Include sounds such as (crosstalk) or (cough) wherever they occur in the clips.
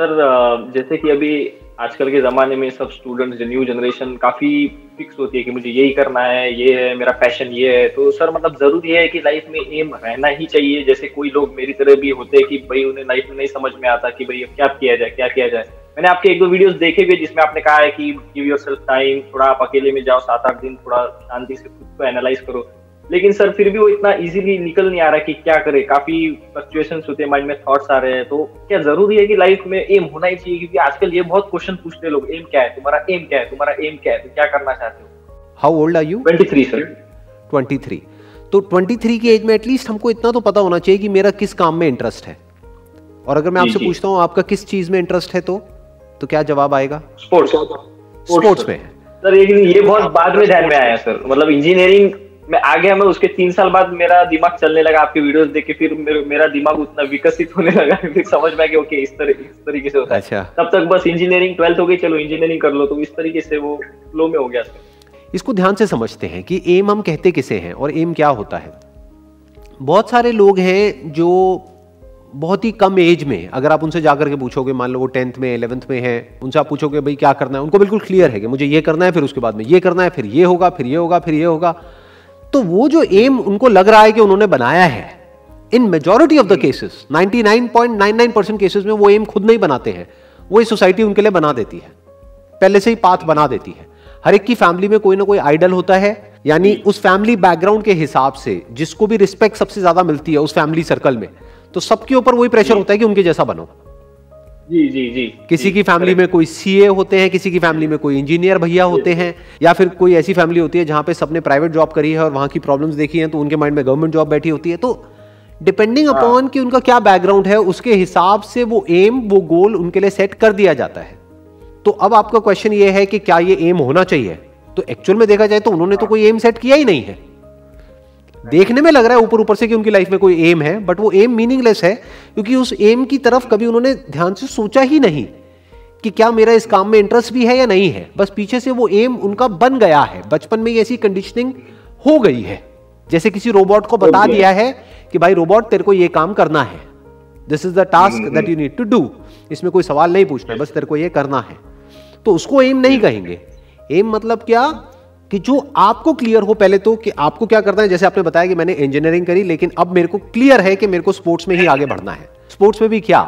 Sir जैसे कि अभी आजकल के ज़माने में सब स्टूडेंट्स न्यू जनरेशन काफ़ी फिक्स होती है कि मुझे यही करना है, ये है, मेरा पैशन ये है। तो सर मतलब ज़रूरी है कि लाइफ में एम रहना ही चाहिए। जैसे कोई लोग मेरी तरह भी होते हैं कि भाई उन्हें लाइफ में नहीं समझ में आता कि भाई अब क्या किया जाए, क्या किया जाए। मैंने आपके एक दो वीडियोस देखे हुए जिसमें आपने कहा है कि गिव योर सेल्फ टाइम थोड़ा आप अकेले में जाओ, सात आठ दिन थोड़ा शांति से खुद को एनालाइज करो। लेकिन सर फिर भी वो इतना इजीली निकल नहीं आ रहा कि क्या करे। काफ़ी फ्लक्चुएशन होते हैं माइंड में थॉट्स आ रहे हैं। तो क्या ज़रूरी है कि लाइफ में एम होना ही चाहिए? क्योंकि आजकल ये बहुत क्वेश्चन पूछते हैं लोग एम क्या है? तुम्हारा एम क्या है? तुम्हारा एम क्या है? तो क्या करना चाहते हो? How old are you twenty sir twenty तो 23 की एज में एटलीस्ट हमको इतना तो पता होना चाहिए कि मेरा किस काम में इंटरेस्ट है। और अगर मैं आपसे पूछता हूँ आपका किस चीज़ में इंटरेस्ट है तो? तो क्या जवाब आएगा? स्पोर्ट्स स्पोर्ट्स में। सर ये बहुत बाद में ध्यान में आया सर मतलब इंजीनियरिंग मैं आ गया मैं उसके तीन साल बाद मेरा दिमाग चलने लगा आपके वीडियोस देख के फिर मेरे, मेरा दिमाग उतना विकसित होने लगा (laughs) फिर समझ में आ गया ओके इस तरह इस तरीके से होता है। अच्छा। तब तक बस इंजीनियरिंग ट्वेल्थ हो गई चलो इंजीनियरिंग कर लो तो इस तरीके से वो फ्लो में हो गया इसको ध्यान से समझते हैं कि एम हम कहते किसे हैं और एम क्या होता है। बहुत सारे लोग हैं जो बहुत ही कम एज में अगर आप उनसे जाकर के पूछोगे मान लो वो टेंथ में इलेवंथ में है उनसे आप पूछोगे भाई क्या करना है? उनको बिल्कुल क्लियर है कि मुझे ये करना है फिर उसके बाद में ये करना है फिर ये होगा फिर ये होगा फिर ये होगा। तो वो जो एम उनको लग रहा है कि उन्होंने बनाया है in majority of the cases 99.99 percent cases में वो एम खुद नहीं बनाते हैं। वो सोसाइटी उनके लिए बना देती है। पहले से ही पाथ बना देती है। हर एक की फैमिली में कोई ना कोई आइडल होता है यानी उस फैमिली बैकग्राउंड के हिसाब से जिसको भी रिस्पेक्ट सबसे ज़्यादा मिलती है उस फैमिली सर्कल में तो सबके ऊपर वही प्रेशर होता है कि उनके जैसा बनो। जी जी जी। किसी जी, की फैमिली में कोई सीए होते हैं किसी की फैमिली में कोई इंजीनियर भैया होते हैं या फिर कोई ऐसी फैमिली होती है जहाँ पे सबने प्राइवेट जॉब करी है और वहाँ की प्रॉब्लम्स देखी हैं तो उनके माइंड में गवर्नमेंट जॉब बैठी होती है। तो डिपेंडिंग अपॉन कि उनका क्या बैकग्राउंड है उसके हिसाब से वो एम वो गोल उनके लिए सेट कर दिया जाता है। तो अब आपका क्वेश्चन ये है कि क्या ये एम होना चाहिए? तो एक्चुअल में देखा जाए तो उन्होंने तो कोई एम सेट किया ही नहीं है। देखने में लग रहा है ऊपर ऊपर से कि उनकी लाइफ में कोई एम है बट वो एम मीनिंगलेस है क्योंकि उस एम की तरफ़ कभी उन्होंने ध्यान से सोचा ही नहीं कि क्या मेरा इस काम में इंटरेस्ट भी है या नहीं है। बस पीछे से वो एम उनका बन गया है। बचपन में ऐसी कंडीशनिंग हो गई है। जैसे किसी रोबोट को बता दिया है कि भाई रोबोट तेरे को ये काम करना है। This is the task that you need to do इसमें कोई सवाल नहीं पूछना बस तेरे को ये करना है। तो उसको एम नहीं कहेंगे। एम मतलब क्या? कि जो आपको क्लियर हो पहले तो कि आपको क्या करना है? जैसे आपने बताया कि मैंने इंजीनियरिंग करी लेकिन अब मेरे को क्लियर है कि मेरे को स्पोर्ट्स में ही आगे बढ़ना है। स्पोर्ट्स में भी क्या?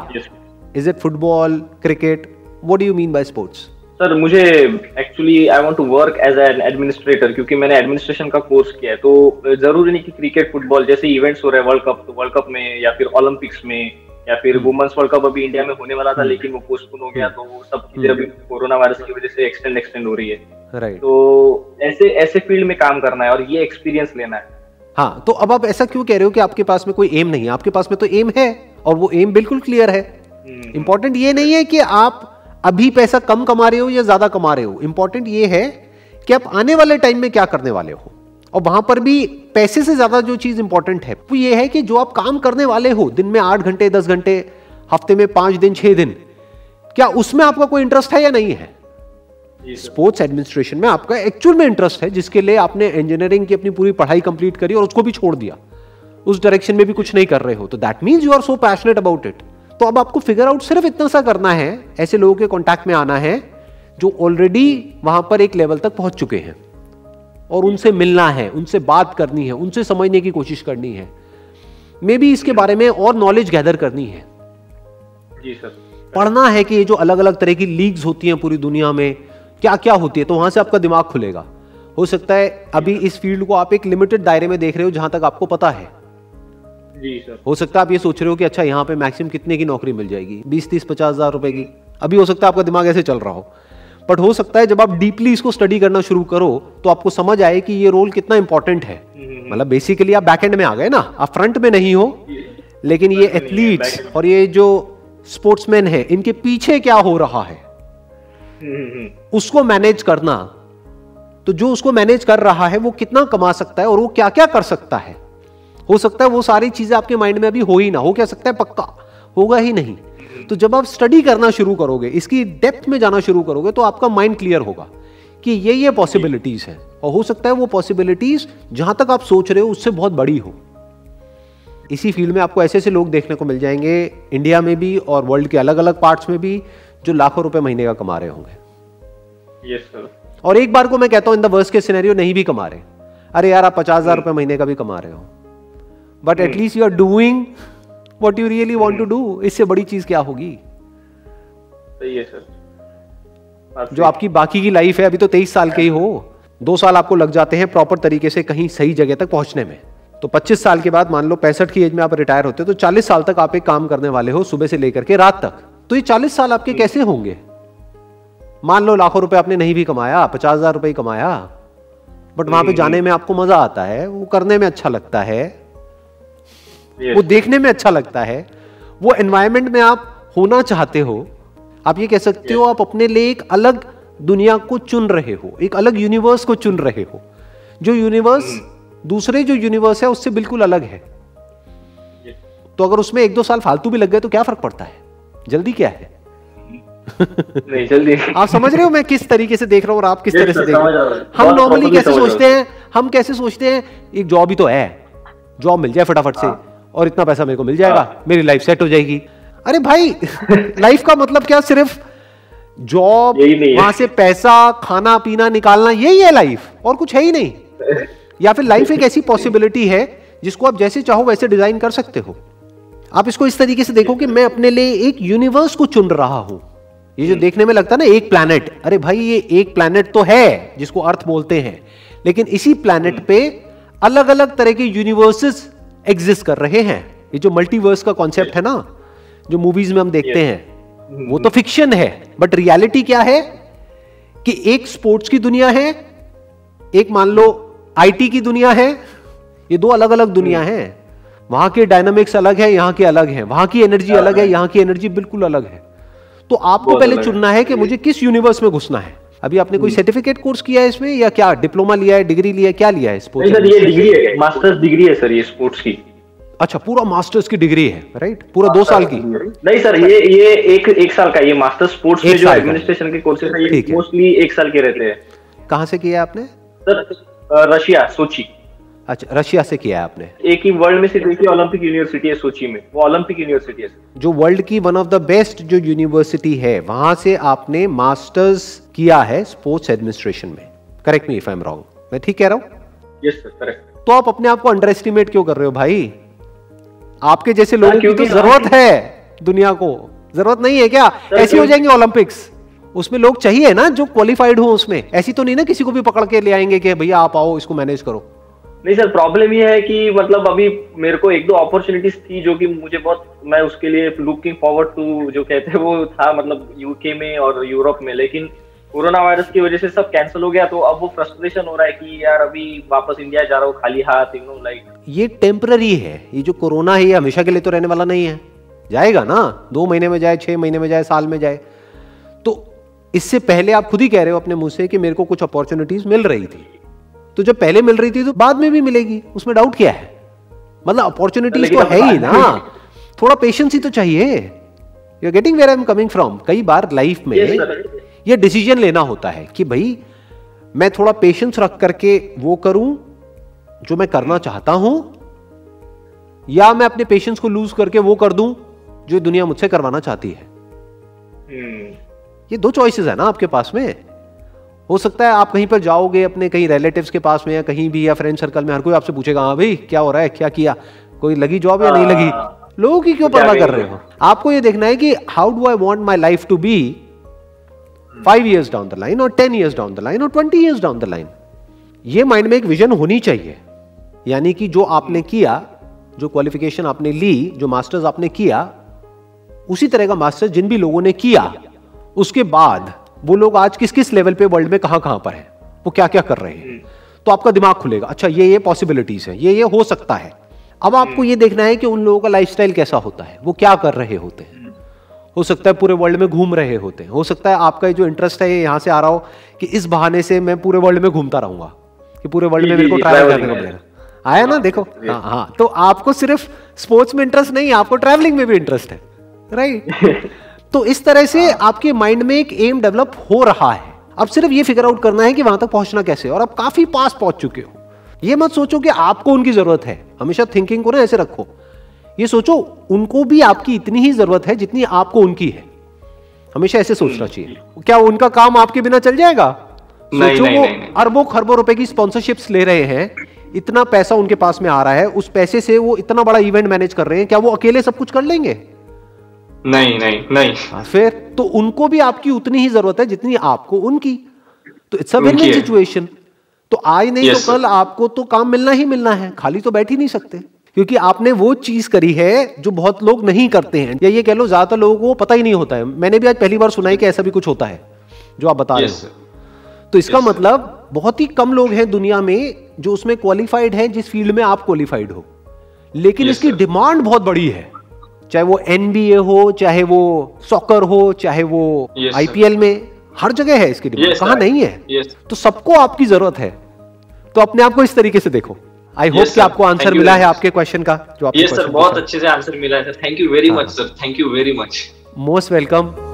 Is it football cricket what do you mean by sports sir मुझे actually I want to work as an administrator क्योंकि मैंने एडमिनिस्ट्रेशन का कोर्स किया है तो ज़रूरी नहीं कि क्रिकेट फुटबॉल जैसे इवेंट्स हो रहे हैं वर्ल्ड कप तो वर्ल्ड कप में या फिर ओलंपिक्स में या फिर वुमेन्स वर्ल्ड कप अभी इंडिया में होने वाला था हम्म। लेकिन वो पोस्टपोन हो गया तो सब चीज़ें अभी कोरोना वायरस की वजह से एक्सटेंड एक्सटेंड हो रही है। राइट तो ऐसे ऐसे फ़ील्ड में काम करना है और ये एक्सपीरियंस लेना है। हाँ तो अब आप ऐसा क्यों कह रहे हो कि आपके पास में कोई एम नहीं है? आपके पास में तो एम है और वो एम बिल्कुल क्लियर है। Important hmm. ये नहीं है कि आप अभी पैसा कम कमा रहे हो या ज़्यादा कमा रहे हो। इंपॉर्टेंट ये है कि आप आने वाले टाइम में क्या करने वाले हो। और वहाँ पर भी पैसे से ज़्यादा जो चीज़ इंपॉर्टेंट है वो ये है कि जो आप काम करने वाले हो दिन में आठ घंटे दस घंटे हफ़्ते में पाँच दिन छह दिन क्या उसमें आपका कोई इंटरेस्ट है या नहीं है? स्पोर्ट्स एडमिनिस्ट्रेशन में आपका एक्चुअल में इंटरेस्ट है जिसके लिए आपने इंजीनियरिंग की अपनी पूरी पढ़ाई कंप्लीट करी और उसको भी छोड़ दिया। उस डायरेक्शन में भी कुछ नहीं कर रहे हो। तो that means you are so passionate about it तो अब आपको फिगर आउट सिर्फ़ इतना सा करना है ऐसे लोगों के कॉन्टैक्ट में आना है जो ऑलरेडी वहाँ पर एक लेवल तक पहुँच चुके हैं। और उनसे मिलना है उनसे बात करनी है उनसे समझने की कोशिश करनी है। मे बी इसके बारे में और नॉलेज गैदर करनी है। जी सर पढ़ना है कि ये जो अलग अलग तरह की लीग्स होती हैं पूरी दुनिया में क्या क्या होती है तो वहाँ से आपका दिमाग खुलेगा। हो सकता है अभी इस फ़ील्ड को आप एक लिमिटेड दायरे में देख रहे हो जहाँ तक आपको पता है। जी सर। हो सकता है आप ये सोच रहे हो कि अच्छा यहाँ पे मैक्सिमम कितने की नौकरी मिल जाएगी? बीस तीस पचास हज़ार रुपए की। अभी हो सकता है आपका दिमाग ऐसे चल रहा हो। बट हो सकता है जब आप डीपली इसको स्टडी करना शुरू करो तो आपको समझ आए कि ये रोल कितना इंपॉर्टेंट है। हम्म। मतलब बेसिकली आप बैक एंड में आ गए ना। आप फ्रंट में नहीं हो लेकिन ये एथलीट्स और ये जो स्पोर्ट्समैन है इनके पीछे क्या हो रहा है? उसको मैनेज करना तो जो उसको मैनेज कर रहा है, वो कितना कमा सकता है और वो क्या क्या कर सकता है? हो सकता है वो सारी चीज़ें आपके माइंड में अभी हो ही ना, हो क्या सकता है? पक्का, होगा ही नहीं। तो जब आप स्टडी करना शुरू करोगे, इसकी डेप्थ में जाना शुरू करोगे तो आपका माइंड क्लियर होगा कि ये ये पॉसिबिलिटीज है। और हो सकता है वो पॉसिबिलिटीज जहाँ तक आप सोच रहे हो, उससे बहुत बड़ी हो। इसी फ़ील्ड में आपको ऐसे ऐसे लोग देखने को मिल जाएँगे इंडिया में भी और वर्ल्ड के अलग अलग पार्ट्स में भी जो लाखों रुपए महीने का कमा रहे होंगे। यस सर और एक बार को मैं कहता हूँ इन द वर्स्ट के सिनेरियो नहीं भी कमा रहे। अरे यार आप पचास हज़ार रुपए महीने का भी कमा रहे हो। But at least you are doing what you really want to do इससे बड़ी चीज़ क्या होगी? सही है सर जो आपकी बाकी की लाइफ है अभी तो तेईस साल के ही। हो दो साल आपको लग जाते हैं प्रॉपर तरीके से कहीं सही जगह तक पहुँचने में। तो 25 साल के बाद मान लो पैंसठ की एज में आप रिटायर होते हो तो 40 साल तक आप एक काम करने वाले हो सुबह से लेकर के रात तक। तो ये 40 साल आपके कैसे होंगे? मान लो लाखों रुपए आपने नहीं भी कमाया पचास हज़ार रुपए ही कमाया बट वहाँ पे जाने में आपको मज़ा आता है वो करने में अच्छा लगता है वो देखने में अच्छा लगता है वो एनवायरमेंट में आप होना चाहते हो आप ये कह सकते हो आप अपने लिए एक अलग दुनिया को चुन रहे हो एक अलग यूनिवर्स को चुन रहे हो। जो यूनिवर्स दूसरे जो यूनिवर्स है उससे बिल्कुल अलग है। तो अगर उसमें एक दो साल फालतू भी लग गए तो क्या फ़र्क पड़ता है? जल्दी क्या है? नहीं जल्दी। आप समझ रहे हो मैं किस तरीके से देख रहा हूँ और आप किस तरह से देख रहे हो? हम नॉर्मली कैसे सोचते हैं। हम कैसे सोचते हैं एक जॉब ही तो है जॉब मिल जाए फटाफट से और इतना पैसा मेरे को मिल जाएगा मेरी लाइफ सेट हो जाएगी। अरे भाई (laughs) लाइफ का मतलब क्या सिर्फ़ जॉब है। वहाँ से पैसा खाना पीना निकालना यही है लाइफ और कुछ है ही नहीं। (laughs) या फिर लाइफ एक ऐसी पॉसिबिलिटी है जिसको आप जैसे चाहो वैसे डिज़ाइन कर सकते हो। आप इसको इस तरीके से देखो कि मैं अपने लिए एक यूनिवर्स को चुन रहा हूँ। ये जो देखने में लगता है ना एक प्लैनेट अरे भाई ये एक प्लैनेट तो है जिसको अर्थ बोलते हैं। लेकिन इसी प्लैनेट पे अलग अलग तरह के यूनिवर्सेस एग्जिस्ट कर रहे हैं। ये जो मल्टीवर्स का कॉन्सेप्ट है ना जो मूवीज़ में हम देखते हैं वो तो फिक्शन है बट रियलिटी क्या है? कि एक स्पोर्ट्स की दुनिया है एक मान लो आईटी की दुनिया है ये दो अलग अलग दुनिया है। वहाँ के डायनामिक्स अलग है यहाँ के अलग है। वहाँ की एनर्जी अलग है यहाँ की एनर्जी बिल्कुल अलग है। तो आपको पहले चुनना है कि मुझे किस यूनिवर्स में घुसना है। अभी आपने कोई सर्टिफिकेट कोर्स किया है इसमें या क्या डिप्लोमा लिया है डिग्री लिया है क्या लिया है स्पोर्ट्स सर ये डिग्री है मास्टर्स डिग्री है सर ये स्पोर्ट्स की। अच्छा पूरा मास्टर्स की डिग्री है राइट पूरा दो साल की। नहीं सर ये ये एक एक साल का ये मास्टर स्पोर्ट्स में जो एडमिनिस्ट्रेशन के। कोर्सेज है ये मोस्टली एक साल के रहते हैं। कहाँ से किया है आपने? Sir Russia Sochi. अच्छा रशिया से किया है आपने? एक ही वर्ल्ड में से ही ओलंपिक यूनिवर्सिटी है सोची में। वो ओलंपिक यूनिवर्सिटी है। जो वर्ल्ड की वन ऑफ़ द बेस्ट जो यूनिवर्सिटी है वहाँ से आपने मास्टर्स किया है स्पोर्ट्स एडमिनिस्ट्रेशन में। Correct me if I am wrong मैं ठीक कह रहा हूँ? यस सर करेक्ट तो आप अपने आप को अंडर एस्टिमेट क्यों कर रहे हो भाई? आपके जैसे लोगों की तो ज़रूरत है दुनिया को। ज़रूरत नहीं है क्या? ऐसी हो जाएँगे ओलंपिक्स उसमें लोग चाहिए ना जो क्वालिफाइड हो उसमें। ऐसी तो नहीं ना किसी को भी पकड़ के ले आएँगे कि भैया आप आओ इसको मैनेज करो। नहीं सर प्रॉब्लम ये है कि मतलब अभी मेरे को एक दो अपॉर्चुनिटीज़ थी जो कि मुझे बहुत, मैं उसके लिए लुकिंग फॉरवर्ड टू जो कहते हैं वो था मतलब यूके में और यूरोप में। लेकिन कोरोना वायरस की वजह से सब कैंसिल हो गया तो अब वो फ्रस्ट्रेशन हो रहा है कि यार अभी वापस इंडिया जा रहा हूँ, खाली हाथ यू नो लाइक ये टेम्पररी है। ये जो कोरोना है, ये हमेशा के लिए तो रहने वाला नहीं है। जाएगा ना? दो महीने में जाए, छह महीने में जाए, साल में जाए। तो इससे पहले आप खुद ही कह रहे हो अपने मुँह से कि मेरे को कुछ अपॉर्चुनिटीज़ मिल रही थी। तो जब पहले मिल रही थी तो बाद में भी मिलेगी। उसमें डाउट क्या है? मतलब अपॉर्चुनिटीज़ तो है ही ना। थोड़ा पेशेंस ही तो चाहिए। You are getting where I am coming from कई बार लाइफ में ये डिसीज़न लेना होता है कि भाई मैं थोड़ा पेशेंस रख करके वो करूँ जो मैं करना चाहता हूँ या मैं अपने पेशेंस को लूज करके वो कर दूँ जो दुनिया मुझसे करवाना चाहती है। ये दो चॉइसेस है ना आपके पास में। हो सकता है आप कहीं पर जाओगे अपने कहीं रिलेटिव्स के पास में या कहीं भी या फ्रेंड सर्कल में हर कोई आपसे पूछेगा हाँ भाई क्या हो रहा है? क्या किया? कोई लगी जॉब या नहीं लगी? हाँ। लोगों की क्यों क्या परवाह कर रहे हो। आपको ये देखना है कि how do I want my life to be five years down the line और ten years down the line और twenty years down the line ये माइंड में एक विजन होनी चाहिए। यानी कि जो आपने किया जो क्वालिफिकेशन आपने ली जो मास्टर्स आपने किया उसी तरह का मास्टर्स जिन भी लोगों ने किया उसके बाद वो लोग आज किस किस लेवल पे वर्ल्ड में कहाँ कहाँ पर है? वो क्या क्या कर रहे हैं? तो आपका दिमाग खुलेगा अच्छा ये ये पॉसिबिलिटीज है ये ये हो सकता है। अब आपको ये देखना है कि उन लोगों का लाइफस्टाइल कैसा होता है वो क्या कर रहे होते हैं? हो सकता है पूरे वर्ल्ड में घूम रहे होते हैं हो सकता है आपका जो इंटरेस्ट है ये यहाँ से आ रहा हो कि इस बहाने से मैं पूरे वर्ल्ड में घूमता रहूँगा कि पूरे वर्ल्ड में मेरे को ट्रैवल करने को है। मिलेगा। आया ना देखो हाँ हाँ तो आपको सिर्फ़ स्पोर्ट्स में इंटरेस्ट नहीं आपको ट्रैवलिंग में भी इंटरेस्ट है राइट (laughs) तो इस तरह से आपके माइंड में एक एम डेवलप हो रहा है। अब सिर्फ़ ये फिगर आउट करना है कि वहाँ तक पहुँचना कैसे और आप काफ़ी पास पहुँच चुके हो। ये मत सोचो कि आपको उनकी ज़रूरत है। हमेशा थिंकिंग को ना ऐसे रखो। ये सोचो उनको भी आपकी इतनी ही ज़रूरत है जितनी आपको उनकी है। हमेशा ऐसे सोचना चाहिए। क्या उनका काम आपके बिना चल जाएगा? नहीं, सोचो नहीं, वो नहीं। अरबों खरबों रुपए की स्पॉन्सरशिप्स ले रहे हैं। इतना पैसा उनके पास में आ रहा है। उस पैसे से वो इतना बड़ा इवेंट मैनेज कर रहे हैं। क्या वो अकेले सब कुछ कर लेंगे? नहीं नहीं नहीं। हाँ, फिर तो उनको भी आपकी उतनी ही ज़रूरत है जितनी आपको उनकी। तो इट्स अ। सिचुएशन तो आज नहीं Yes, तो कल आपको तो काम मिलना ही मिलना है खाली तो बैठ ही नहीं सकते। क्योंकि आपने वो चीज़ करी है जो बहुत लोग नहीं करते हैं। या ये कह लो ज़्यादातर लोगों को पता ही नहीं होता है। मैंने भी आज पहली बार सुना है कि ऐसा भी कुछ होता है जो आप बता रहे यस हो। तो इसका मतलब बहुत ही कम लोग हैं दुनिया में जो उसमें क्वालिफाइड हैं जिस फ़ील्ड में आप क्वालिफाइड हो। लेकिन Yes, इसकी डिमांड बहुत बड़ी है। चाहे वो एनबीए हो चाहे वो सॉकर हो चाहे वो Yes, आईपीएल में हर जगह है इसकी डिमांड Yes, कहा नहीं है? Yes. तो सबको आपकी ज़रूरत है। तो अपने आप को इस तरीके से देखो। आई होप Yes, कि sir. आपको आंसर मिला है आपके क्वेश्चन का जो आपके yes, सर बहुत अच्छे से आंसर मिला है sir thank you very much sir thank you very much most welcome